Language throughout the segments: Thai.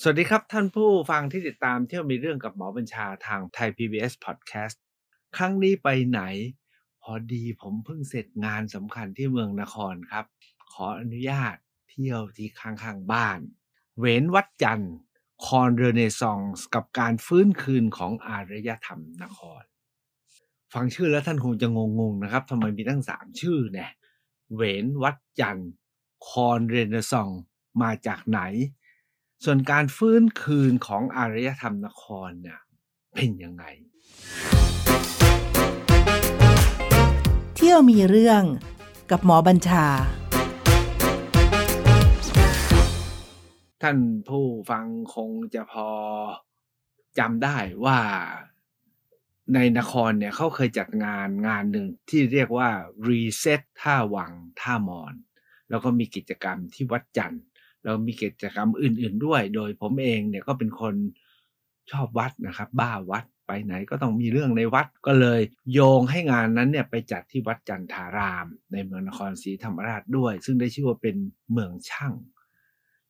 สวัสดีครับท่านผู้ฟังที่ติดตามเที่ยวมีเรื่องกับหมอบัญชาทางไทย PBS Podcast ครั้งนี้ไปไหน พอดีผมเพิ่งเสร็จงานสำคัญที่เมืองนครครับ ขออนุญาตเที่ยวที่ข้างๆบ้าน เวนวัดจันทร์คอนเรเนซองส์กับการฟื้นคืนของอารยธรรมนคร ฟังชื่อแล้วท่านคงจะงงๆนะครับทำไมมีตั้งสามชื่อเนี่ยเวนวัดจันทร์คอนเรเนซองส์มาจากไหน ส่วนการฟื้นคืนของอารยธรรมนครเนี่ยเป็นยังไง เที่ยวมีเรื่องกับหมอบัญชา ท่านผู้ฟังคงจะพอจำได้ว่าในนครเนี่ยเขาเคยจัดงานงานหนึ่งที่เรียกว่า Reset ท่าวังท่ามอน แล้วก็มีกิจกรรมที่วัดจันทร์ แล้วมีกิจกรรมอื่น ๆด้วย โดยผมเองเนี่ยก็เป็นคนชอบวัดนะครับ บ้าวัดไปไหนก็ต้องมีเรื่องในวัดก็เลย โยงให้งานนั้นเนี่ยไปจัดที่วัดจันทาราม ในเมืองนครศรีธรรมราชด้วย ซึ่งได้ชื่อว่าเป็นเมืองช่าง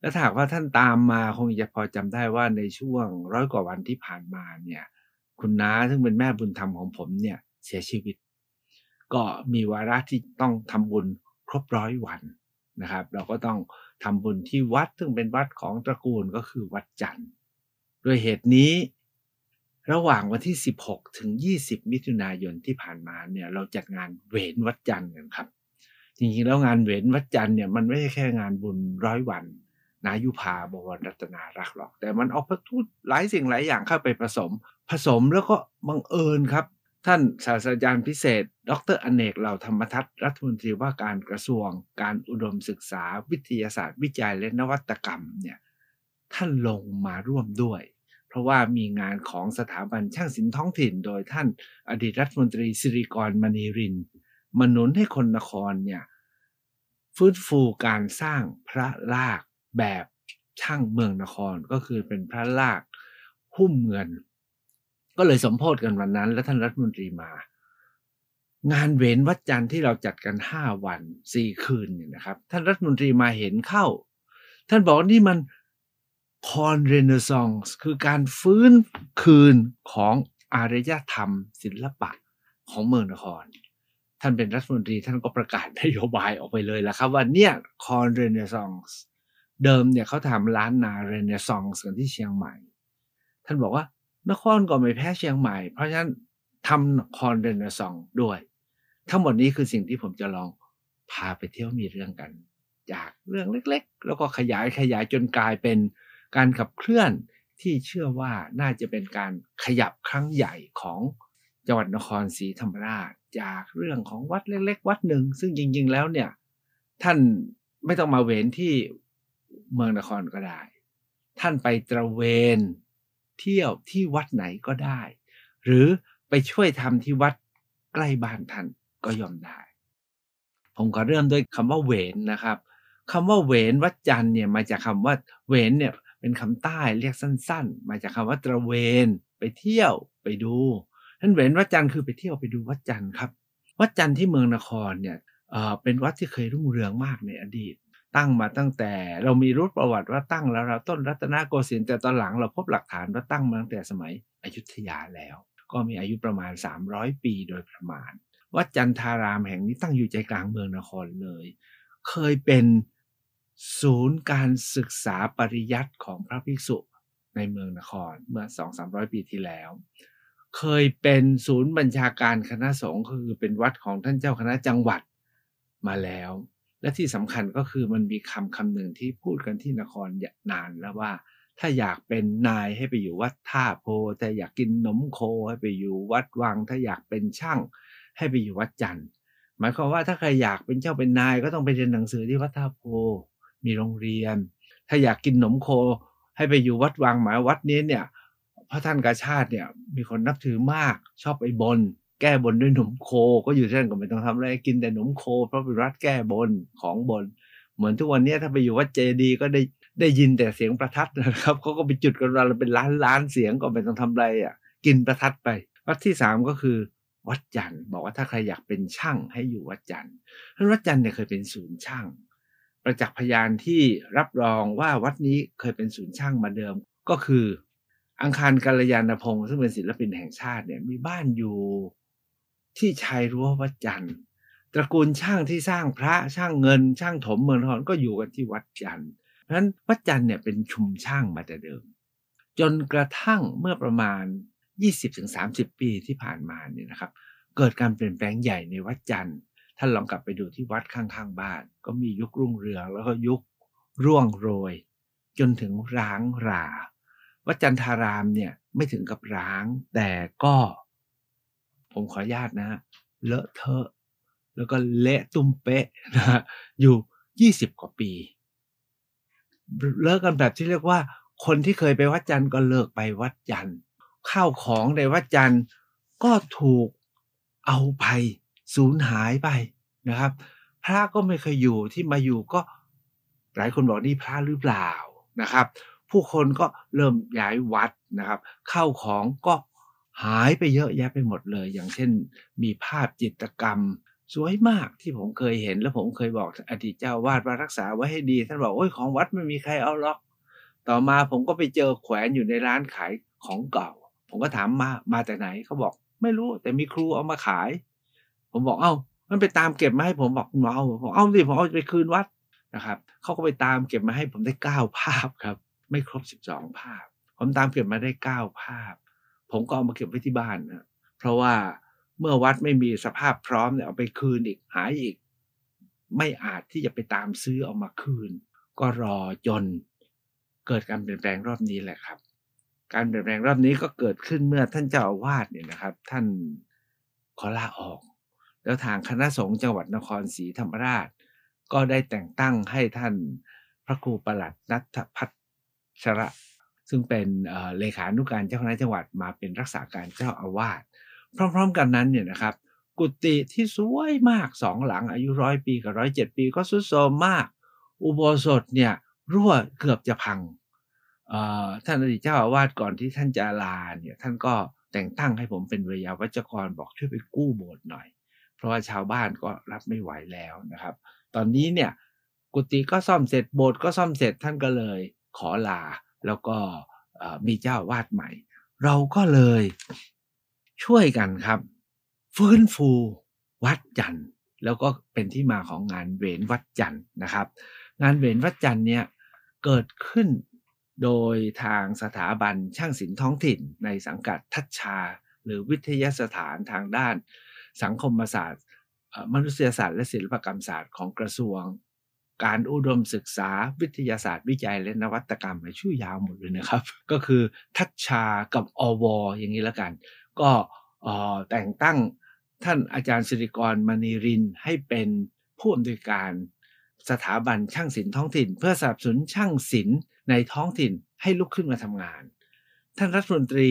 และถ้าหากว่าท่านตามมาคงจะพอจำได้ว่าในช่วงร้อยกว่าวันที่ผ่านมาเนี่ย คุณน้าซึ่งเป็นแม่บุญธรรมของผมเนี่ย เสียชีวิต ก็มีวาระที่ต้องทำบุญครบร้อยวันนะครับ เราก็ต้อง ทำบุญที่วัดซึ่งเป็นวัดของตระกูลก็คือวัดจันทร์โดยเหตุนี้ ระหว่างวันที่ 16 ถึง 20 มิถุนายนที่ผ่านมาเนี่ยเราจัดงานเวนวัดจันทร์กันครับ จริงๆแล้วงานเวนวัดจันทร์เนี่ยมันไม่ใช่แค่งานบุญร้อยวันนายุพาบวรรัตนารักหรอก แต่มันเอาพระทูตหลายสิ่งหลายอย่างเข้าไปผสม ผสมแล้วก็บังเอิญครับ ท่านศาสตราจารย์พิเศษ ดรอเนกเหล่าธรรมทัศน์รัฐมนตรีว่าการกระทรวง การอุดมศึกษา วิทยาศาสตร์ วิจัยและนวัตกรรมเนี่ยท่านลงมาร่วมด้วย เพราะว่ามีงานของสถาบันช่างศิลป์ท้องถิ่น โดยท่านอดีตรัฐมนตรีสิริกรมณีรินมานุนให้คนนครเนี่ยฟื้นฟูการสร้างพระลากแบบช่างเมืองนครก็คือเป็นพระลากหุ้มเงิน ก็เลยสมโพธกันวันนั้น และท่านรัฐมนตรีมา งานเวนวัดจันทร์ที่เราจัดกันห้าวันสี่คืนเนี่ยนะครับ ท่านรัฐมนตรีมาเห็นเข้า ท่านบอกนี่มันคอนเรเนซองส์คือการฟื้นคืนของอารยธรรม ศิลปะของเมืองนคร ท่านเป็นรัฐมนตรีท่านก็ประกาศนโยบายออกไปเลยแล้วครับ ว่าเนี่ยคอนเรเนซองส์เดิมเนี่ยเขาทำร้านนาเรเนซองส์กันที่เชียงใหม่ ท่านบอกว่า นครก็ไม่แพ้เชียงใหม่ เพราะฉะนั้นทำคอนเรเนซองด้วย ทั้งหมดนี้คือสิ่งที่ผมจะลองพาไปเที่ยวมีเรื่องกัน จากเรื่องเล็กๆ แล้วก็ขยายขยายจนกลายเป็นการขับเคลื่อนที่เชื่อว่าน่าจะเป็นการขยับครั้งใหญ่ของจังหวัดนครศรีธรรมราช จากเรื่องของวัดเล็ก ๆ วัดหนึ่ง ซึ่งจริง ๆ แล้วเนี่ย ท่านไม่ต้องมาเวนที่เมืองนครก็ได้ ท่านไปตระเวน เที่ยวที่วัดไหนก็ได้ หรือไปช่วยทำที่วัดใกล้บ้านท่านก็ยอมได้ ผมก็เริ่มด้วยคำว่าเวนนะครับคำว่าเวนวัดจันเนี่ยมาจากคำว่าเวนเนี่ยเป็นคำใต้เรียกสั้น ๆ มาจากคำว่าตระเวนไปเที่ยวไปดูท่านเวนวัดจันคือไปเที่ยวไปดูวัดจันครับ วัดจันที่เมืองนครเนี่ยเเป็นวัดที่เคยรุ่งเรืองมากในอดีต ตั้งมาตั้งแต่เรามีรูปประวัติว่าตั้งแล้วเราต้นรัตนโกสินทร์แต่ตอนหลังเราพบหลักฐานว่าตั้งมาตั้งแต่สมัยอยุธยาแล้ว ก็มีอายุประมาณ 300 ปีโดยประมาณ วัดจันทารามแห่งนี้ตั้งอยู่ใจกลางเมืองนครเลย เคยเป็นศูนย์การศึกษาปริยัติของพระภิกษุในเมืองนครเมื่อ 2-300 ปีที่แล้ว เคยเป็นศูนย์บัญชาการคณะสงฆ์คือเป็นวัดของท่านเจ้าคณะจังหวัดมาแล้ว และที่สำคัญก็คือมันมีคำคำหนึ่งที่พูดกันที่นครนานแล้วว่า ถ้าอยากเป็นนายให้ไปอยู่วัดท่าโพแต่อยากกินนมโคให้ไปอยู่วัดวัง ถ้าอยากเป็นช่าง ให้ไปอยู่วัดจันทร์หมายความว่าถ้าใครอยากเป็นเจ้าเป็นนายก็ต้องไปเรียนหนังสือที่วัดท่าโพมีโรงเรียน ถ้าอยากกินหนมโค ให้ไปอยู่วัดวังหมายวัดนี้เนี่ยพระท่านกาชาติเนี่ยมีคนนับถือมากชอบไปบน แก้บนด้วยหนมโค ก็อยู่ที่นั่นก็ไม่ต้องทำอะไรกินแต่หนมโค เพราะเป็นรัฐแก้บนของบน เหมือนทุกวันนี้ถ้าไปอยู่วัดเจดีก็ได้ได้ยินแต่เสียงประทัดนะครับเขาก็ไปจุดกันเราเป็นล้านล้านเสียงก็ไม่ต้องทำอะไรอะกินประทัดไป วัดที่สามก็คือ วัดจันทร์บอกว่าถ้าใครอยากเป็นช่างให้อยู่วัดจันทร์ท่านวัดจันทร์เนี่ยเคยเป็นศูนย์ช่าง ประจักษ์พยานที่รับรองว่าวัดนี้เคยเป็นศูนย์ช่างมาเดิมก็คือ อังคารกัลยาณพงศ์ซึ่งเป็นศิลปินแห่งชาติเนี่ยมีบ้านอยู่ ที่ชายรั้ววัดจันทร์ตระกูลช่างที่สร้างพระช่างเงิน ช่างถมเมืองนครก็อยู่กันที่วัดจันทร์เพราะฉะนั้นวัดจันทร์เนี่ยเป็นชุมช่างมาแต่เดิม จนกระทั่งเมื่อประมาณ 20-30 ปีที่ผ่านมาเนี่ยนะครับ เกิดการเปลี่ยนแปลงใหญ่ในวัดจันทร์ท่านลองกลับไปดูที่วัดข้างๆบ้าน ก็มียุครุ่งเรืองแล้วก็ยุคร่วงโรย จนถึงร้างรา วัดจันทารามเนี่ยไม่ถึงกับร้างแต่ก็ ผมขออนุญาตนะ เลอะเทอะแล้วก็เละตุ้มเป๊ะนะฮะอยู่20กว่าปี เลิกกันแบบที่เรียกว่า คนที่เคยไปวัดจันทร์ก็เลิกไปวัดจันทร์ข้าวของในวัดจันทร์ก็ถูกเอาไปสูญหายไปนะครับ พระก็ไม่เคยอยู่ที่มาอยู่ก็หลายคนบอกนี่พระหรือเปล่านะครับ ผู้คนก็เริ่มย้ายวัดนะครับข้าวของก็ หายไปเยอะแยะไปหมดเลย อย่างเช่น มีภาพจิตรกรรม สวยมากที่ผมเคยเห็น แล้วผมเคยบอกอดีตเจ้าวาดว่ารักษาไว้ให้ดี ท่านบอกโอ้ยของวัดไม่มีใครเอาหรอก ต่อมาผมก็ไปเจอแขวนอยู่ในร้านขายของเก่า ผมก็ถามมามาแต่ไหนเขาบอกไม่รู้แต่มีครูเอามาขาย ผมบอกเอ้ามันไปตามเก็บมาให้ผมบอกคุณเอาผมเอาสิผมเอาไปคืนวัดนะครับเขาก็ไปตามเก็บมาให้ผมได้เก้าภาพครับ ไม่ครบสิบสองภาพ ผมตามเก็บมาได้เก้าภาพ ผมก็เอามาเก็บไว้ที่บ้านนะเพราะว่าเมื่อวัดไม่มีสภาพพร้อมเนี่ยเอาไปคืนอีกหายอีก ไม่อาจที่จะไปตามซื้อเอามาคืน ก็รอจนเกิดการเปลี่ยนแปลงรอบนี้แหละครับ การเปลี่ยนแปลงรอบนี้ก็เกิดขึ้นเมื่อท่านเจ้าอาวาสเนี่ยนะครับ ท่านขอลาออก แล้วทางคณะสงฆ์จังหวัดนครศรีธรรมราช ก็ได้แต่งตั้งให้ท่านพระครูประหลัดนัทพัชระ ซึ่งเป็นเลขานุการเจ้าคณะจังหวัดมาเป็นรักษาการเจ้าอาวาสพร้อม ๆ กันนั้นเนี่ยนะครับ กุฏิที่สวยมากสองหลังอายุร้อยปีกับร้อยเจ็ดปีก็สุดโทรมมาก อุโบสถเนี่ยรั่วเกือบจะพังท่านอดีตเจ้าอาวาสก่อนที่ท่านจะลาเนี่ยท่านก็แต่งตั้งให้ผมเป็นเวยาวัจกรบอกช่วยไปกู้โบสถ์หน่อย เพราะว่าชาวบ้านก็รับไม่ไหวแล้วนะครับ ตอนนี้เนี่ยกุฏิก็ซ่อมเสร็จโบสถ์ก็ซ่อมเสร็จท่านก็เลยขอลา แล้วก็มีเจ้าวาดใหม่ เราก็เลยช่วยกันครับ ฟื้นฟูวัดจันทร์แล้วก็เป็นที่มาของงานเวนวัดจันทร์นะครับ งานเวนวัดจันทร์เนี่ยเกิดขึ้นโดยทางสถาบันช่างศิลป์ท้องถิ่น ในสังกัดทัชชา หรือวิทยาสถานทางด้าน สังคมศาสตร์ มนุษยศาสตร์และศิลปกรรมศาสตร์ของกระทรวง การอุดมศึกษาวิทยาศาสตร์วิจัยและนวัตกรรมชื่อยาวหมดเลยนะครับ ก็คือทัชชากับอวอย่างนี้แล้วกัน ก็แต่งตั้งท่านอาจารย์สิริกรมณีรินให้เป็นผู้อำนวยการสถาบันช่างศิลป์ท้องถิ่น เพื่อสนับสนุนช่างศิลป์ในท้องถิ่นให้ลุกขึ้นมาทำงาน ท่านรัฐมนตรี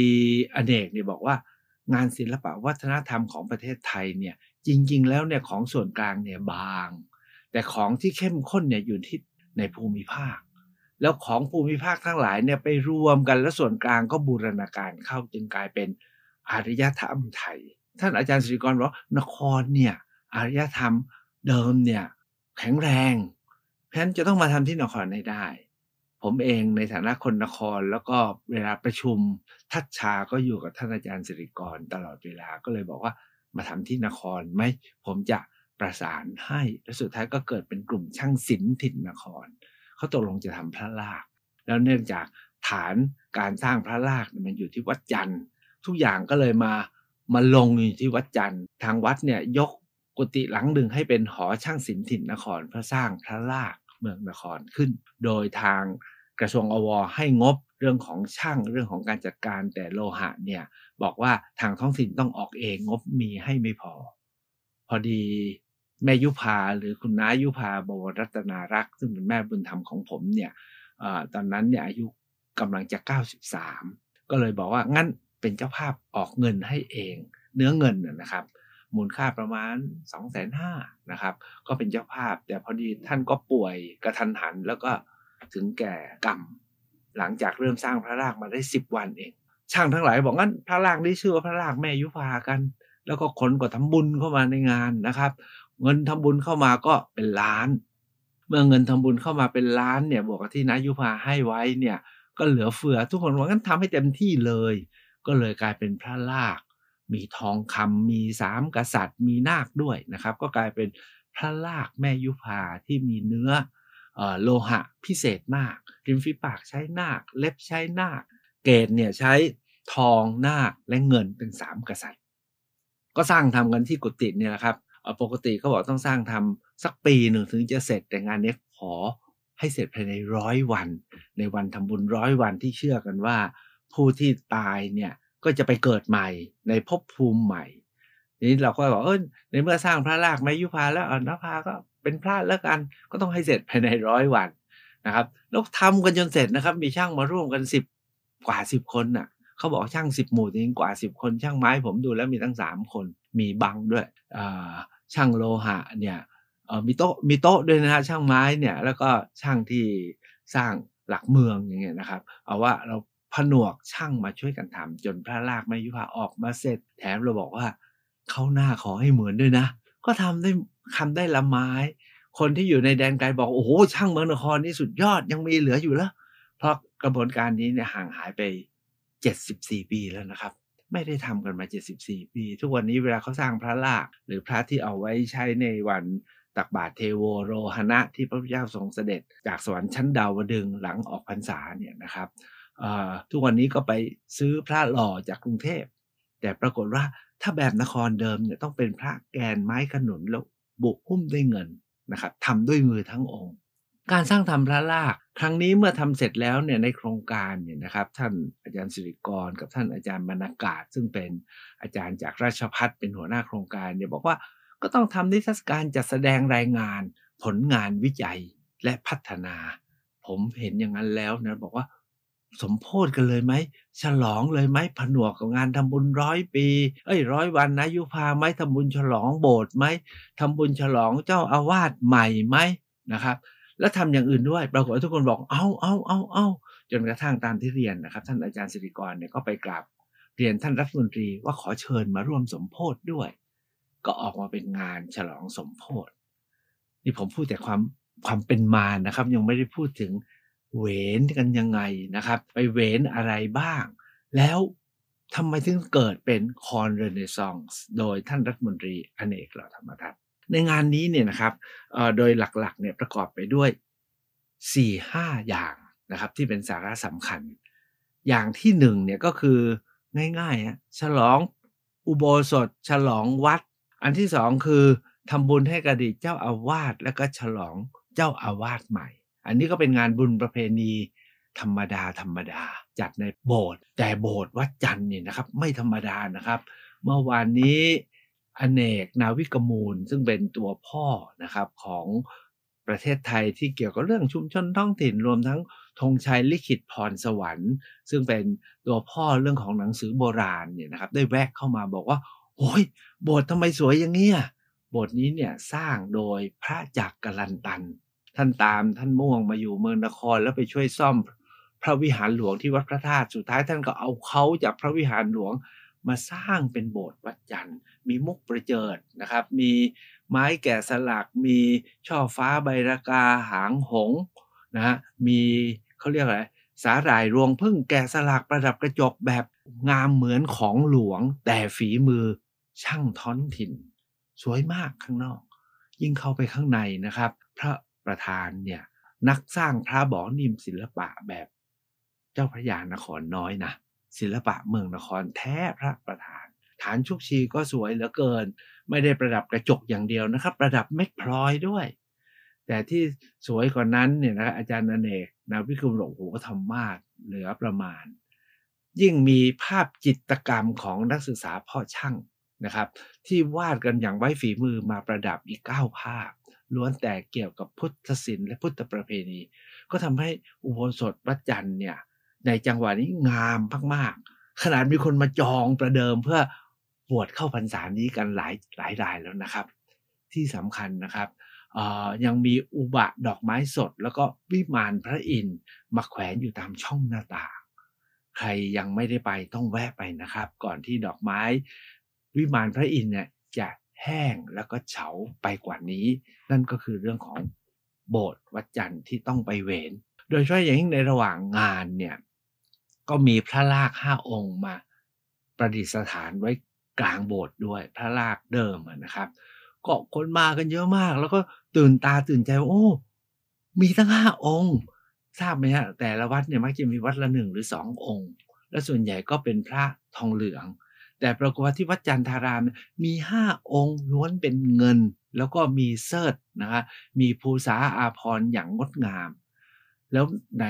อเนกเนี่ยบอกว่างานศิลปะวัฒนธรรมของประเทศไทยเนี่ยจริง ๆ แล้วเนี่ยของส่วนกลางเนี่ยบาง แต่ของที่เข้มข้นเนี่ยอยู่ที่ในภูมิภาค แล้วของภูมิภาคทั้งหลายเนี่ยไปรวมกันแล้วส่วนกลางก็บูรณาการเข้าจึงกลายเป็นอารยธรรมไทย ท่านอาจารย์สิริกรบอกนครเนี่ยอารยธรรมเดิมเนี่ยแข็งแรง เพราะฉะนั้นจะต้องมาทำที่นครให้ได้ ผมเองในฐานะคนนครแล้วก็เวลาประชุมทัชชาก็อยู่กับท่านอาจารย์สิริกรตลอดเวลาก็เลยบอกว่ามาทำที่นครไหมผมจะ ประสานให้ และสุดท้ายก็เกิดเป็นกลุ่มช่างศิลป์ถิ่นนคร เขาตกลงจะทำพระลาก แล้วเนื่องจากฐานการสร้างพระลากมันอยู่ที่วัดจันทร์ ทุกอย่างก็เลยมามาลงอยู่ที่วัดจันทร์ทางวัดเนี่ยยกกุฏิหลังหนึ่งให้เป็นหอช่างศิลป์ถิ่นนครเพื่อสร้างพระลากเมืองนครขึ้น โดยทางกระทรวงอวให้งบเรื่องของช่างเรื่องของการจัดการแต่โลหะเนี่ยบอกว่าทางท้องถิ่นต้องออกเองงบมีให้ไม่พอ พอดี แม่ยุพาหรือคุณน้ายุพาบวรรัตนารักษ์ซึ่งเป็นแม่บุญธรรมของผมเนี่ยอตอนนั้นเนี่ยอายุกำลังจะ 93 ก็เลยบอกว่างั้นเป็นเจ้าภาพออกเงินให้เอง เนื้อเงินนะครับ มูลค่าประมาณ2องแสนห้านะครับ ก็เป็นเจ้าภาพ แต่พอดีท่านก็ป่วยกระทันหัน แล้วก็ถึงแก่กรรม หลังจากเริ่มสร้างพระรากมาได้สิบวันเอง ช่างทั้งหลายบอกงั้นพระรากนี้ชื่อว่าพระรากแม่ยุพากัน แล้วก็คนก็ทำบุญเข้ามาในงานนะครับ เงินทำบุญเข้ามาก็เป็นล้าน เมื่อเงินทำบุญเข้ามาเป็นล้านเนี่ยบวกกับที่นายุพาให้ไว้เนี่ย ก็เหลือเฟือทุกคนว่างั้นทำให้เต็มที่เลย ก็เลยกลายเป็นพระลาก มีทองคำมีสามกษัตริย์ มีนาคด้วยนะครับ ก็กลายเป็นพระลากแม่ยุพาที่มีเนื้อโลหะพิเศษมาก ริมฝีปากใช้นาค เล็บใช้นาค เกตเนี่ยใช้ทองนาคและเงินเป็นสามกษัตริย์ ก็สร้างทำกันที่กุฏิเนี่ยแหละครับ ปกติเขาบอกต้องสร้างทำสักปีหนึ่งถึงจะเสร็จแต่งานนี้ขอให้เสร็จภายในร้อยวัน ในวันทำบุญร้อยวันที่เชื่อกันว่า ผู้ที่ตายเนี่ยก็จะไปเกิดใหม่ในภพภูมิใหม่นี้เราก็บอกเออในเมื่อสร้างพระรากไมยุพาแล้วอนภาก็เป็นพระแล้วกันก็ต้องให้เสร็จภายในร้อยวันนะครับแล้วทำกันจนเสร็จนะครับ มีช่างมาร่วมกันสิบกว่าสิบคนน่ะเขาบอกช่างสิบหมู่จริงกว่าสิบคน ช่างไม้ผมดูแล้วมีตั้งสามคนมีบังด้วย ช่างโลหะเนี่ยมีโต๊ะมีโต๊ะด้วยนะฮะช่างไม้เนี่ยแล้วก็ช่างที่สร้างหลักเมืองอย่างเงี้ยนะครับ เอาว่าเราผนวกช่างมาช่วยกันทำจนพระรากไมยุพาออกมาเสร็จ แถมเราบอกว่าเขาหน้าขอให้เหมือนด้วยนะ ก็ทำได้ทำได้ละไม้ คนที่อยู่ในแดนไกลบอกโอ้โหช่างเมืองนครนี่สุดยอดยังมีเหลืออยู่แล้ว เพราะกระบวนการนี้เนี่ยห่างหายไป 74 ปีแล้วนะครับ ไม่ได้ทำกันมา 74 ปี ทุกวันนี้เวลาเขาสร้างพระลากหรือพระที่เอาไว้ใช้ในวันตักบาตรเทโวโรหณะที่พระพุทธเจ้าทรงเสด็จ จากสวรรค์ชั้นดาวดึงหลังออกพรรษาเนี่ยนะครับทุกวันนี้ก็ไปซื้อพระหล่อจากกรุงเทพ แต่ปรากฏว่าถ้าแบบนครเดิมเนี่ยต้องเป็นพระแกนไม้ขนุนแล้วบุกหุ้มด้วยเงินนะครับทำด้วยมือทั้งองค์ การสร้างทำพระลากครั้งนี้เมื่อทำเสร็จแล้วเนี่ยในโครงการเนี่ยนะครับ ท่านอาจารย์สิริกรกับท่านอาจารย์บรรณากาศ ซึ่งเป็นอาจารย์จากราชพัฒเป็นหัวหน้าโครงการเนี่ยบอกว่าก็ต้องทำนิทรรศการจัดแสดงรายงาน ผลงานวิจัยและพัฒนา ผมเห็นอย่างนั้นแล้วนะบอกว่าสมโพธกันเลยไหมฉลองเลยไหมผนวกกับงานทำบุญร้อยปี เอ้ยร้อยวันนะยุพาไหมทำบุญฉลองโบสถ์ไหมทำบุญฉลองเจ้าอาวาสใหม่ไหมนะครับ แล้วทำอย่างอื่นด้วยปรากฏทุกคนบอกเอาเอาเอาเอาจนกระทั่งตามที่เรียนนะครับ ท่านอาจารย์สิริกรเนี่ยก็ไปกราบเรียนท่านรัฐมนตรีว่าขอเชิญมาร่วมสมโพธด้วย ก็ออกมาเป็นงานฉลองสมโพธนี่ผมพูดแต่ความความเป็นมานะครับ ยังไม่ได้พูดถึงเวนกันยังไงนะครับ ไปเวนอะไรบ้าง แล้วทำไมถึงเกิดเป็นคอนเรเนซองส์โดยท่านรัฐมนตรีอเนกเหล่าธรรมทัต ในงานนี้เนี่ยนะครับโดยหลักๆเนี่ยประกอบไปด้วย 4-5 อย่างนะครับที่เป็นสาระสำคัญ อย่างที่หนึ่งเนี่ยก็คือง่ายๆฉลองอุโบสถ ฉลองวัด อันที่สองคือทำบุญให้กระดิเจ้าอาวาสแล้วก็ฉลองเจ้าอาวาสใหม่ อันนี้ก็เป็นงานบุญประเพณีธรรมดาธรรมดา จัดในโบสถ์แต่โบสถ์วัดจันทร์เนี่ยนะครับ ไม่ธรรมดานะครับ เมื่อวานนี้ อเนกนาวิกมูล ซึ่งเป็นตัวพ่อนะครับของประเทศไทยที่เกี่ยวกับเรื่องชุมชนท้องถิ่นรวมทั้งธงชัยลิขิตพรสวรรค์ ซึ่งเป็นตัวพ่อเรื่องของหนังสือโบราณเนี่ยนะครับ ได้แวะเข้ามาบอกว่าโอ้ยโบสถ์ทำไมสวยอย่างเงี้ยโบสถ์นี้เนี่ยสร้างโดยพระจักรกลันตัน ท่านตามท่านม่วงมาอยู่เมืองนครแล้วไปช่วยซ่อมพระวิหารหลวงที่วัดพระธาตุสุดท้ายท่านก็เอาเขาจากพระวิหารหลวง มาสร้างเป็นโบสถ์วัดจันทร์ มีมุกประเจิดนะครับ มีไม้แกะสลัก มีช่อฟ้าใบรากาหางหงนะฮะมีเขาเรียกอะไรสาหร่ายรวงพึ่งแกะสลักประดับกระจกแบบงามเหมือนของหลวง แต่ฝีมือช่างท้อนถิ่น สวยมากข้างนอก ยิ่งเข้าไปข้างในนะครับ พระประธานเนี่ยนักสร้างพระบอนิมศิลปะแบบ เจ้าพระยานครน้อยนะ ศิลปะเมืองนครแท้พระประธาน ฐานชุกชีก็สวยเหลือเกิน ไม่ได้ประดับกระจกอย่างเดียวนะครับ ประดับเม็ดพลอยด้วย แต่ที่สวยกว่านั้นเนี่ยนะอาจารย์อเนกนาวิคุมหลงหัวธรรมาสเหลือประมาณ ยิ่งมีภาพจิตกรรมของนักศึกษาพ่อช่างนะครับ ที่วาดกันอย่างไว้ฝีมือมาประดับอีกเก้าภาพ ล้วนแต่เกี่ยวกับพุทธศิลป์และพุทธประเพณี ก็ทำให้อุโบสถวัดจันทร์เนี่ย ในจังหวะนี้งามมากๆ ขนาดมีคนมาจองประเดิมเพื่อบวชเข้าพรรษานี้กันหลายหลายรายแล้วนะครับ ที่สำคัญนะครับยังมีอุบะดอกไม้สด แล้วก็วิมานพระอินทร์มาแขวนอยู่ตามช่องหน้าต่าง ใครยังไม่ได้ไปต้องแวะไปนะครับ ก่อนที่ดอกไม้ วิมานพระอินทร์เนี่ยจะแห้งแล้วก็เฉาไปกว่านี้ นั่นก็คือเรื่องของโบสถ์วัดจันทร์ที่ต้องไปเวน โดยเฉพาะอย่างยิ่งในระหว่างงานเนี่ย ก็มีพระลากห้าองค์มาประดิษฐานไว้กลางโบสถ์ด้วยพระลากเดิมนะครับ ก็คนมากันเยอะมาก แล้วก็ตื่นตาตื่นใจว่าโอ้ มีตั้งห้าองค์ ทราบไหมฮะแต่ละวัดเนี่ยมักจะมีวัดละหนึ่งหรือสององค์ และส่วนใหญ่ก็เป็นพระทองเหลือง แต่ปรากฏว่าที่วัดจันทารามมีห้าองค์ล้วนเป็นเงิน แล้วก็มีเซิร์ตนะคะมีภูษาอาพรณ์อย่างงดงาม แล้วใน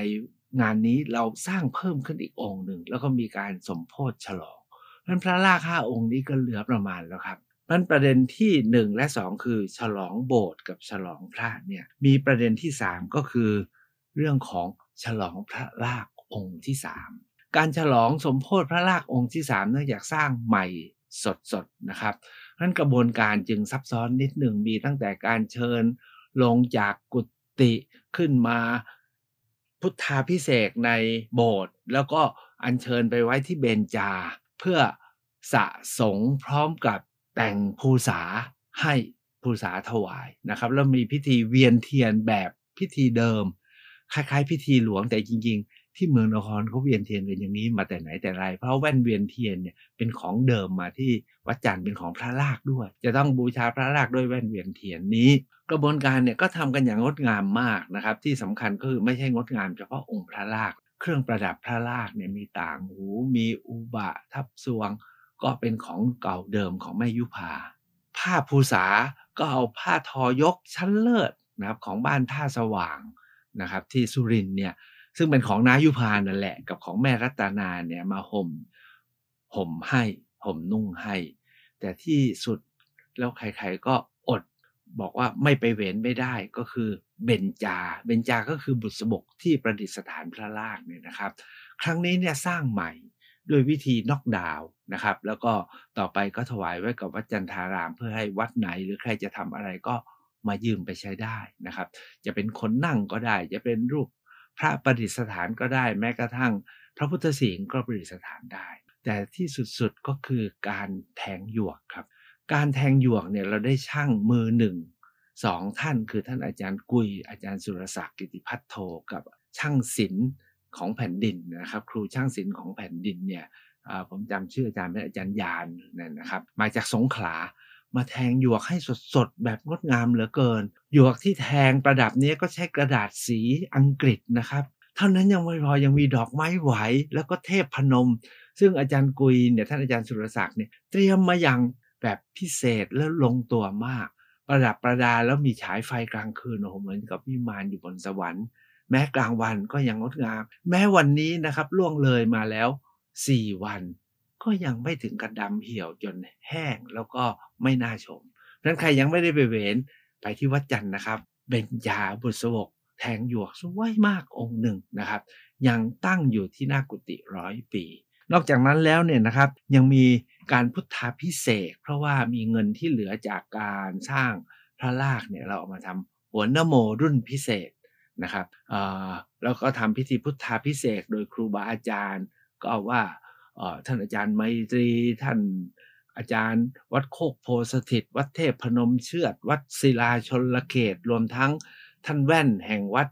งานนี้เราสร้างเพิ่มขึ้นอีกองค์หนึ่ง แล้วก็มีการสมโพธิฉลองนั้นพระลากห้าองค์นี้ก็เหลือประมาณแล้วครับนั้นประเด็นที่หนึ่งและสองคือ ฉลองโบสถ์กับฉลองพระเนี่ยมีประเด็นที่สามก็คือ เรื่องของฉลองพระลากองค์ที่สามการฉลองสมโพธิพระลากองค์ที่สามเนื่องจากสร้างใหม่สดๆนะครับนั้นกระบวนการจึงซับซ้อนนิดหนึ่งมีตั้งแต่การเชิญลงจากกุฏิขึ้นมา พุทธาพิเศษในโบสถ์แล้วก็อัญเชิญไปไว้ที่เบญจา เพื่อสะสงพร้อมกับแต่งภูษาให้ภูษาถวายนะครับ แล้วมีพิธีเวียนเทียนแบบพิธีเดิม คล้ายๆ พิธีหลวงแต่จริงๆ ที่เมืองนครเขาเวียนเทียนกันอย่างนี้มาแต่ไหนแต่ไร เพราะแว่นเวียนเทียนเนี่ยเป็นของเดิมมาที่วัดจันทร์เป็นของพระลากด้วย จะต้องบูชาพระลากด้วยแว่นเวียนเทียนนี้ กระบวนการเนี่ยก็ทำกันอย่างงดงามมากนะครับ ที่สำคัญก็คือไม่ใช่งดงามเฉพาะองค์พระลาก เครื่องประดับพระลากเนี่ยมีต่างหูมีอุบะทับสวง ก็เป็นของเก่าเดิมของแม่ยุพาผ้าภูษาก็เอาผ้าทอยกชั้นเลิศนะครับของบ้านท่าสว่างนะครับที่สุรินเนี่ย ซึ่งเป็นของนายุพานั่นแหละ กับของแม่รัตนาเนี่ยมาห่มห่มให้ห่มนุ่งให้ แต่ที่สุดแล้วใครๆก็อดบอกว่าไม่ไปเว้นไม่ได้ก็คือเบญจา เบญจาก็คือบุษบกที่ประดิษฐานพระลากเนี่ยนะครับ ครั้งนี้เนี่ยสร้างใหม่ด้วยวิธีน็อกดาวนะครับ แล้วก็ต่อไปก็ถวายไว้กับวัดจันทาราม เพื่อให้วัดไหนหรือใครจะทำอะไรก็มายืมไปใช้ได้นะครับ จะเป็นคนนั่งก็ได้ จะเป็นรูป พระประดิษฐานก็ได้แม้กระทั่ง พระพุทธสิงห์ก็ประดิษฐานได้ แต่ที่สุดๆก็คือการแทงหยวกครับ การแทงหยวกเนี่ยเราได้ช่างมือหนึ่งสองท่านคือท่านอาจารย์กุย อาจารย์สุรศักดิ์กิติพัฒโทกับช่างศิลป์ของแผ่นดินนะครับ ครูช่างศิลป์ของแผ่นดินเนี่ยผมจำชื่ออาจารย์เป็นอาจารย์ยานนะครับ มาจากสงขลา มาแทงหยวกให้สดๆ แบบงดงามเหลือเกิน หยวกที่แทงประดับนี้ก็ใช้กระดาษสีอังกฤษนะครับ เท่านั้นยังไม่พอยังมีดอกไม้ไหว แล้วก็เทพพนม ซึ่งอาจารย์กุยเนี่ยท่านอาจารย์สุรศักดิ์เนี่ยเตรียมมาอย่างแบบพิเศษแล้วลงตัวมาก ประดับประดาแล้วมีฉายไฟกลางคืนโอ้โหเหมือนกับวิมานอยู่บนสวรรค์ แม้กลางวันก็ยังงดงาม แม้วันนี้นะครับล่วงเลยมาแล้ว 4 วัน ก็ยังไม่ถึงกระดำเหี่ยวจนแห้งแล้วก็ไม่น่าชมนั้นใครยังไม่ได้ไปเวนไปที่วัดจันทร์นะครับ เบญจาบุษบกแทงหยวกสวยมากองค์หนึ่งนะครับ ยังตั้งอยู่ที่หน้ากุฏิร้อยปี นอกจากนั้นแล้วเนี่ยนะครับยังมีการพุทธาพิเศษ เพราะว่ามีเงินที่เหลือจากการสร้างพระลากเนี่ยเราเอามาทำหัวนโมรุ่นพิเศษนะครับแล้วก็ทำพิธีพุทธาพิเศษโดยครูบาอาจารย์ ก็เอาว่า ท่านอาจารย์ไมตรีท่านอาจารย์วัดโคกโพสถิต วัดเทพพนมเชือด วัดศิลาชนละเขตรวมทั้งท่านแว่นแห่งวัด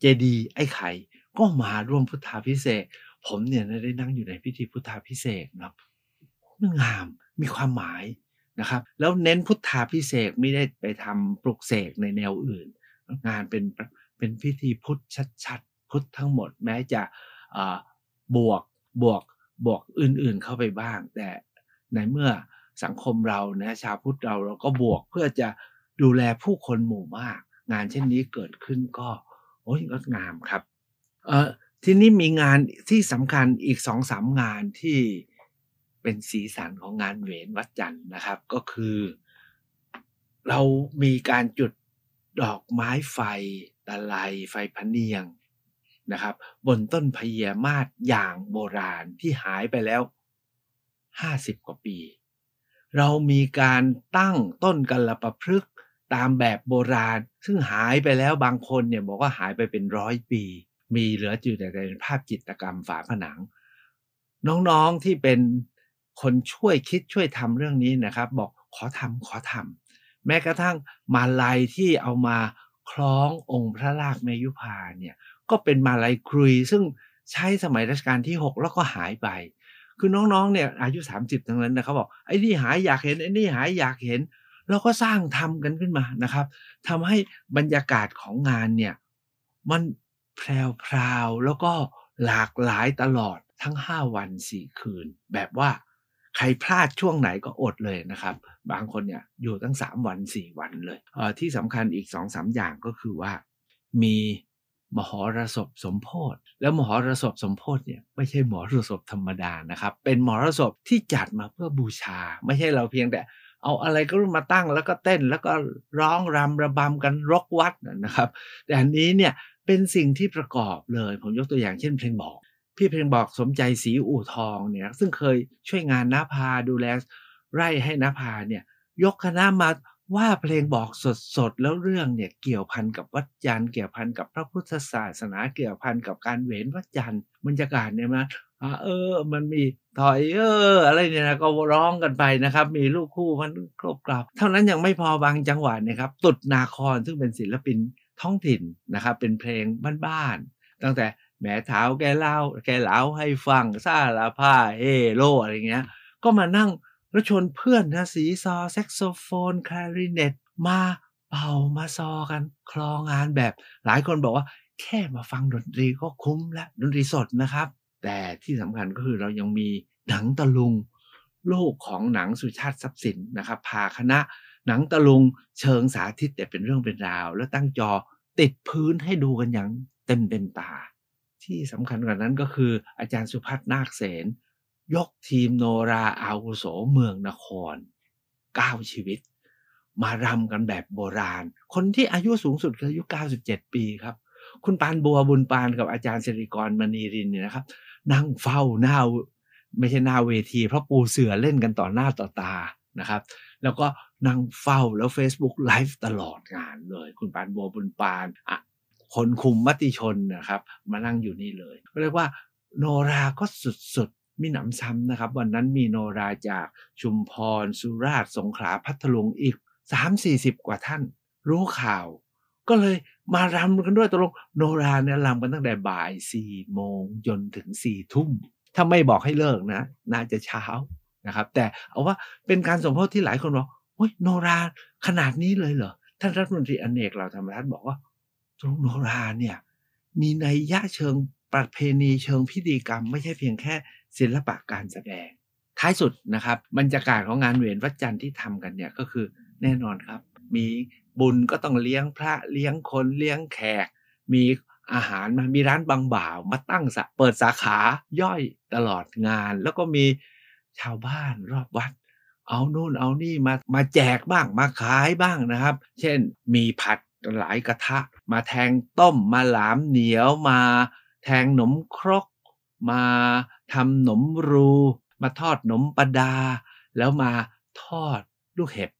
เจดีไอ้ไข่ ก็มาร่วมพุทธาพิเศษ ผมเนี่ยได้นั่งอยู่ในพิธีพุทธาพิเศษนะครับมันงามมีความหมายนะครับ แล้วเน้นพุทธาพิเศษไม่ได้ไปทำปลุกเสกในแนวอื่น งานเป็นเป็นพิธีพุทธชัดๆ พุทธทั้งหมดแม้จะบวกบวก บวกอื่นๆเข้าไปบ้าง แต่ในเมื่อสังคมเรานะชาวพุทธเราเราก็บวกเพื่อจะดูแลผู้คนหมู่มาก งานเช่นนี้เกิดขึ้นก็โอ้ยงดงามครับเออที่นี่มีงานที่สำคัญอีกสองสามงานที่เป็นสีสันของงานเวนวัดจันทร์นะครับ ก็คือ เรามีการจุดดอกไม้ไฟตะไลไฟพเนียง นะครับ บนต้นพญามาศอย่างโบราณที่หายไปแล้วห้าสิบกว่าปี เรามีการตั้งต้นกัลปพฤกษ์ตามแบบโบราณ ซึ่งหายไปแล้วบางคนเนี่ยบอกว่าหายไปเป็นร้อยปี มีเหลืออยู่แต่เป็นภาพจิตรกรรมฝาผนัง น้องๆที่เป็นคนช่วยคิดช่วยทำเรื่องนี้นะครับ บอกขอทำขอทำแม้กระทั่งมาลายที่เอามาคล้ององค์พระลากเมยุพาเนี่ย ก็เป็นมาลัยครุย ซึ่งใช้สมัยรัชกาลที่ 6 แล้วก็หายไป คือน้องๆเนี่ยอายุ 30 ทั้งนั้นนะเขาบอกไอ้นี่หายอยากเห็นไอ้นี่หายอยากเห็นเราก็สร้างทำกันขึ้นมานะครับทำให้บรรยากาศของงานเนี่ยมันแพรวแล้วก็หลากหลายตลอดทั้ง 5 วัน 4 คืน แบบว่าใครพลาดช่วงไหนก็อดเลยนะครับ บางคนเนี่ยอยู่ตั้ง 3 วัน 4 วันเลยเออที่สำคัญอีก 2-3 อย่างก็คือว่า มี มหรสพสมโพธิแล้วมหรสพสมโพธิเนี่ยไม่ใช่มหรสพธรรมดานะครับ เป็นมหรสพที่จัดมาเพื่อบูชา ไม่ใช่เราเพียงแต่เอาอะไรก็รูปมาตั้งแล้วก็เต้นแล้วก็ร้องรำระบำกันรกวัดนะครับ แต่อันนี้เนี่ยเป็นสิ่งที่ประกอบเลย ผมยกตัวอย่างเช่นเพลงบอก พี่เพลงบอกสมใจสีอู่ทองเนี่ยซึ่งเคยช่วยงานนาพาดูแลไร่ให้นาพาเนี่ยยกคณะมา ว่าเพลงบอกสดๆ แล้วเรื่องเนี่ยเกี่ยวพันกับวัดจันทร์เกี่ยวพันกับพระพุทธศาสนาเกี่ยวพันกับการเว้นวัดจันทร์บรรยากาศเนี่ยมันเออ มันมีถอยเออ อะไรเนี่ยนะก็ร้องกันไปนะครับ มีลูกคู่มันครบกราบเท่านั้นยังไม่พอบางจังหวัดนะครับ ตุดนาครซึ่งเป็นศิลปินท้องถิ่นนะครับ เป็นเพลงบ้านๆตั้งแต่แม่เท้าแกเล่าแกเล่าให้ฟังซาลาผ้าเฮโลอะไรเงี้ย ก็มานั่ง แล้วชวนเพื่อนนักสีซอแซกโซโฟนคลาริเนตมาเป่ามาซอกันกล่อมงานแบบ หลายคนบอกว่าแค่มาฟังดนตรีก็คุ้มแล้วดนตรีสดนะครับ แต่ที่สำคัญก็คือเรายังมีหนังตะลุง ลูกของหนังสุชาติทรัพย์สินนะครับ พาคณะหนังตะลุงเชิงสาธิตแต่เป็นเรื่องเป็นราว แล้วตั้งจอติดพื้นให้ดูกันอย่างเต็มเต็มตา ที่สำคัญกว่านั้นก็คืออาจารย์สุพัฒนาคเสน ยกทีมโนราอาวุโสเมืองนครเก้าชีวิต มารำกันแบบโบราณ คนที่อายุสูงสุดคืออายุ 97 ปีครับ คุณปานบัวบุญปานกับอาจารย์สิริกรมณีรินเนี่ยนะครับ นั่งเฝ้าหน้าไม่ใช่หน้าเวที เพราะปูเสือเล่นกันต่อหน้าต่อตานะครับ แล้วก็นั่งเฝ้าแล้ว Facebook ไลฟ์ตลอดงานเลย คุณปานบัวบุญปานอะคนคุมมติชนนะครับ มานั่งอยู่นี่เลยเรียกว่าโนราก็สุด มีหนำซ้ำนะครับ วันนั้นมีโนราจากชุมพร สุราษฎร์สงขลาพัทลุงอีก3-40กว่าท่าน รู้ข่าว ก็เลยมารำกันด้วยตกลงโนราเนี่ยรำกันตั้งแต่บ่ายสี่โมงจนถึงสี่ทุ่ม ถ้าไม่บอกให้เลิกนะ น่าจะเช้านะครับ แต่เอาว่าเป็นการสมโพธิที่หลายคนบอกโอ้ยโนราขนาดนี้เลยเหรอท่านรัฐมนตรีอเนกเราธรรมรัฐบอกว่าตรงโนราเนี่ยมีในยยะเชิง ประเพณีเชิงพิธีกรรม ไม่ใช่เพียงแค่ศิลปะการแสดง ท้ายสุดนะครับบรรยากาศของงานเวียนวัดจันทร์ที่ทำกันเนี่ยก็คือแน่นอนครับ มีบุญก็ต้องเลี้ยงพระเลี้ยงคนเลี้ยงแขก มีอาหารมามีร้านบางบ่าวมาตั้งเปิดสาขาย่อยตลอดงาน แล้วก็มีชาวบ้านรอบวัด เอานู่นเอานี่มามาแจกบ้างมาขายบ้างนะครับ เช่นมีผัดหลายกระทะ มาแทงต้มมาหลามเหนียวมา แทงหนมครก มาทำหนมรู มาทอดหนมปดา แล้วมาทอดลูกเห็บ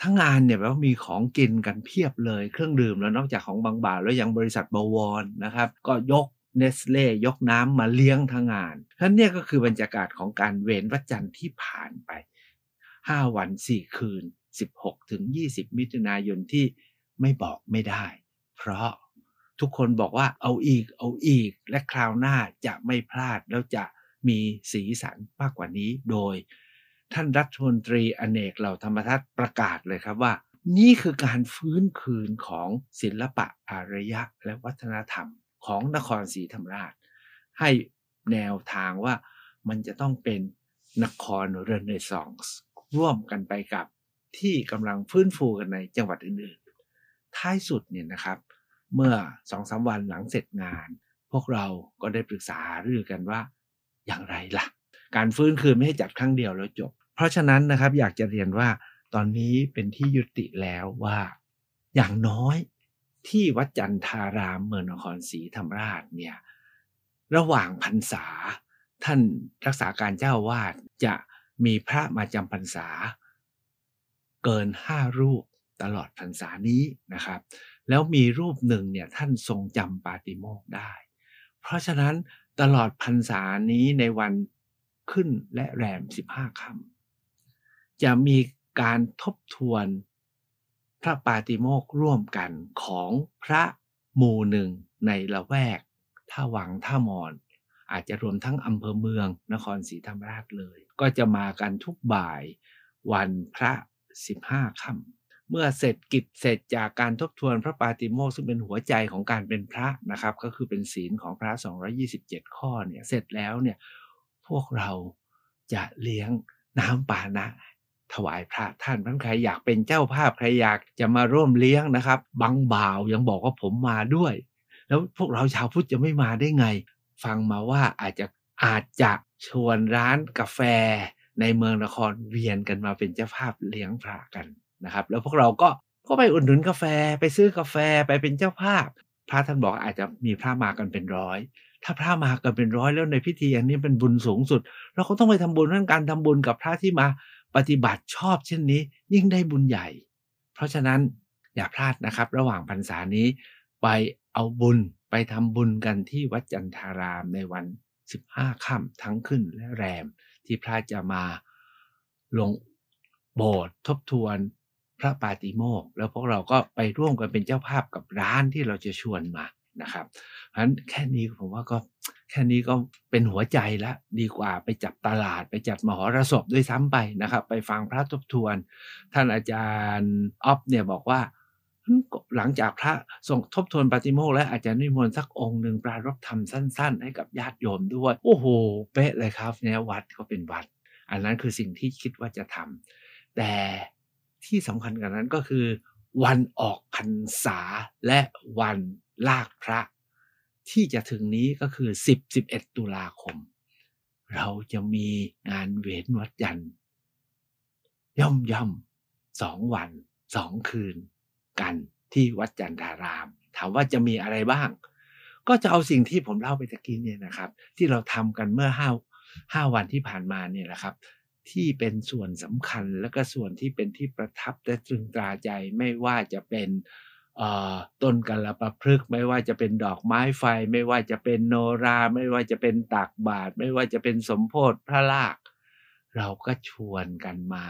ทั้งงานเนี่ยแปลว่ามีของกินกันเพียบเลยเครื่องดื่มแล้วนอกจากของบางบ่าวแล้วยังบริษัทบวรนะครับ ก็ยกเนสเล่ยกน้ำมาเลี้ยงทั้งงานทั้นเนี่ยก็คือบรรยากาศของการเวนวัจันทร์ที่ผ่านไป 5 วัน 4 คืน 16ถึง20 มิถุนายนที่ไม่บอกไม่ได้ เพราะ ทุกคนบอกว่าเอาอีกเอาอีก และคราวหน้าจะไม่พลาดแล้วจะมีสีสันมากกว่านี้โดย ท่านรัฐมนตรีอเนกเหล่าธรรมทัศน์ประกาศเลยครับว่า นี่คือการฟื้นคืนของศิลปะอารยะและวัฒนธรรมของนครศรีธรรมราช ให้แนวทางว่ามันจะต้องเป็นนครเรเนซองส์ร่วมกันไปกับที่กำลังฟื้นฟูกันในจังหวัดอื่นๆ ท้ายสุดเนี่ยนะครับ เมื่อสองสาวันหลังเสร็จงาน พวกเราก็ได้ปรึกษาเรื่องกันว่าอย่างไรล่ะ การฟื้นคืนไม่ให้จัดครั้งเดียวแล้วจบ เพราะฉะนั้นนะครับอยากจะเรียนว่าตอนนี้เป็นที่ยุติแล้วว่า อย่างน้อยที่วัดจันทารามเมืองนครศรีธรรมราชเนี่ยระหว่างพรรษา ท่านรักษาการเจ้าวาดจะมีพระมาจำพรรษา เกินห้ารูปตลอดพรรษานี้นะครับ แล้วมีรูปหนึ่งเนี่ยท่านทรงจำปาติโมกได้ เพราะฉะนั้นตลอดพรรษานี้ในวันขึ้นและแรมสิบห้าค่ำจะมีการทบทวนพระปาติโมกร่วมกันของพระหมู่หนึ่งในละแวกท่าวังท่ามอน อาจจะรวมทั้งอำเภอเมืองนครศรีธรรมราชเลย ก็จะมากันทุกบ่ายวันพระสิบห้าค่ำ เมื่อเสร็จกิจเสร็จจากการทบทวนพระปาติโมกซึ่งเป็นหัวใจของการเป็นพระนะครับ ก็คือเป็นศีลของพระ 227 ข้อเนี่ยเสร็จแล้วเนี่ยพวกเราจะเลี้ยงน้ำปานะถวายพระท่านท่านใครอยากเป็นเจ้าภาพใครอยากจะมาร่วมเลี้ยงนะครับบางบ่าวยังบอกว่าผมมาด้วย แล้วพวกเราชาวพุทธจะไม่มาได้ไง ฟังมาว่าอาจจะอาจจะชวนร้านกาแฟในเมืองนครเวียนกันมาเป็นเจ้าภาพเลี้ยงพระกัน นะครับ แล้วพวกเราก็ก็ไปอุดหนุนกาแฟไปซื้อกาแฟไปเป็นเจ้าภาพ พระท่านบอกอาจจะมีพระมากันเป็นร้อย ถ้าพระมากันเป็นร้อยแล้วในพิธีอย่างนี้เป็นบุญสูงสุด เราก็ต้องไปทำบุญเรื่องการทำบุญกับพระที่มาปฏิบัติชอบเช่นนี้ ยิ่งได้บุญใหญ่ เพราะฉะนั้นอย่าพลาดนะครับ ระหว่างพรรษานี้ ไปเอาบุญไปทำบุญกันที่วัดจันทารามในวัน 15ค่ำทั้งขึ้นและแรม ที่พระจะมาลงโบสถ์ทบทวน พระปาติโมกแล้วพวกเราก็ไปร่วมกันเป็นเจ้าภาพกับร้านที่เราจะชวนมานะครับเพราะฉะนั้นแค่นี้ผมว่าก็แค่นี้ก็เป็นหัวใจแล้วดีกว่าไปจับตลาดไปจัดมหรสพด้วยซ้ำไปนะครับ ไปฟังพระทบทวน ท่านอาจารย์ออฟเนี่ยบอกว่าหลังจากพระส่งทบทวนปาติโมกแล้วอาจารย์นิมนต์สักองค์หนึ่งปรารบธรรมสั้น ๆ ให้กับญาติโยมด้วย โอ้โห เป๊ะเลยครับเนี่ยวัดก็เป็นวัด อันนั้นคือสิ่งที่คิดว่าจะทำแต่ ที่สำคัญกันนั้นก็คือ วันออกพรรษาและวันลากพระ ที่จะถึงนี้ก็คือ 10 11 ตุลาคม เราจะมีงานเวนวัดยัน ย่อมย่อมสองวันสองคืน กันที่วัดจันทาราม ถามว่าจะมีอะไรบ้าง ก็จะเอาสิ่งที่ผมเล่าไปตะกี้เนี่ยนะครับ ที่เราทำกันเมื่อห้าห้าวันที่ผ่านมาเนี่ยแหละครับ ที่เป็นส่วนสำคัญและก็ส่วนที่เป็นที่ประทับและตรึงตราใจไม่ว่าจะเป็นต้นกัลปะพฤกษ์ไม่ว่าจะเป็นดอกไม้ไฟ ไม่ว่าจะเป็นโนรา ไม่ว่าจะเป็นตากบาท ไม่ว่าจะเป็นสมโพธิพระลาก เราก็ชวนกันมา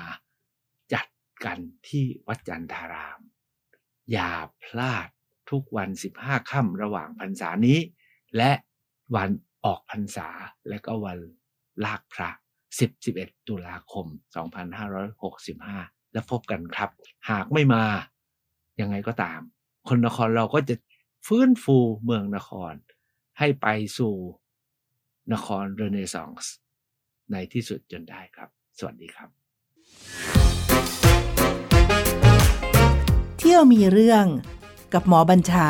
จัดกันที่วัดจันทาราม อย่าพลาดทุกวัน 15ค่ำระหว่างพรรษานี้ และวันออกพรรษาและก็วันลากพระ 10 11 ตุลาคม 2565 แล้วพบกันครับ หากไม่มายังไงก็ตาม คนนครเราก็จะฟื้นฟูเมืองนคร ให้ไปสู่นครเรเนซองส์ในที่สุดจนได้ครับ สวัสดีครับ เที่ยวมีเรื่องกับหมอบัญชา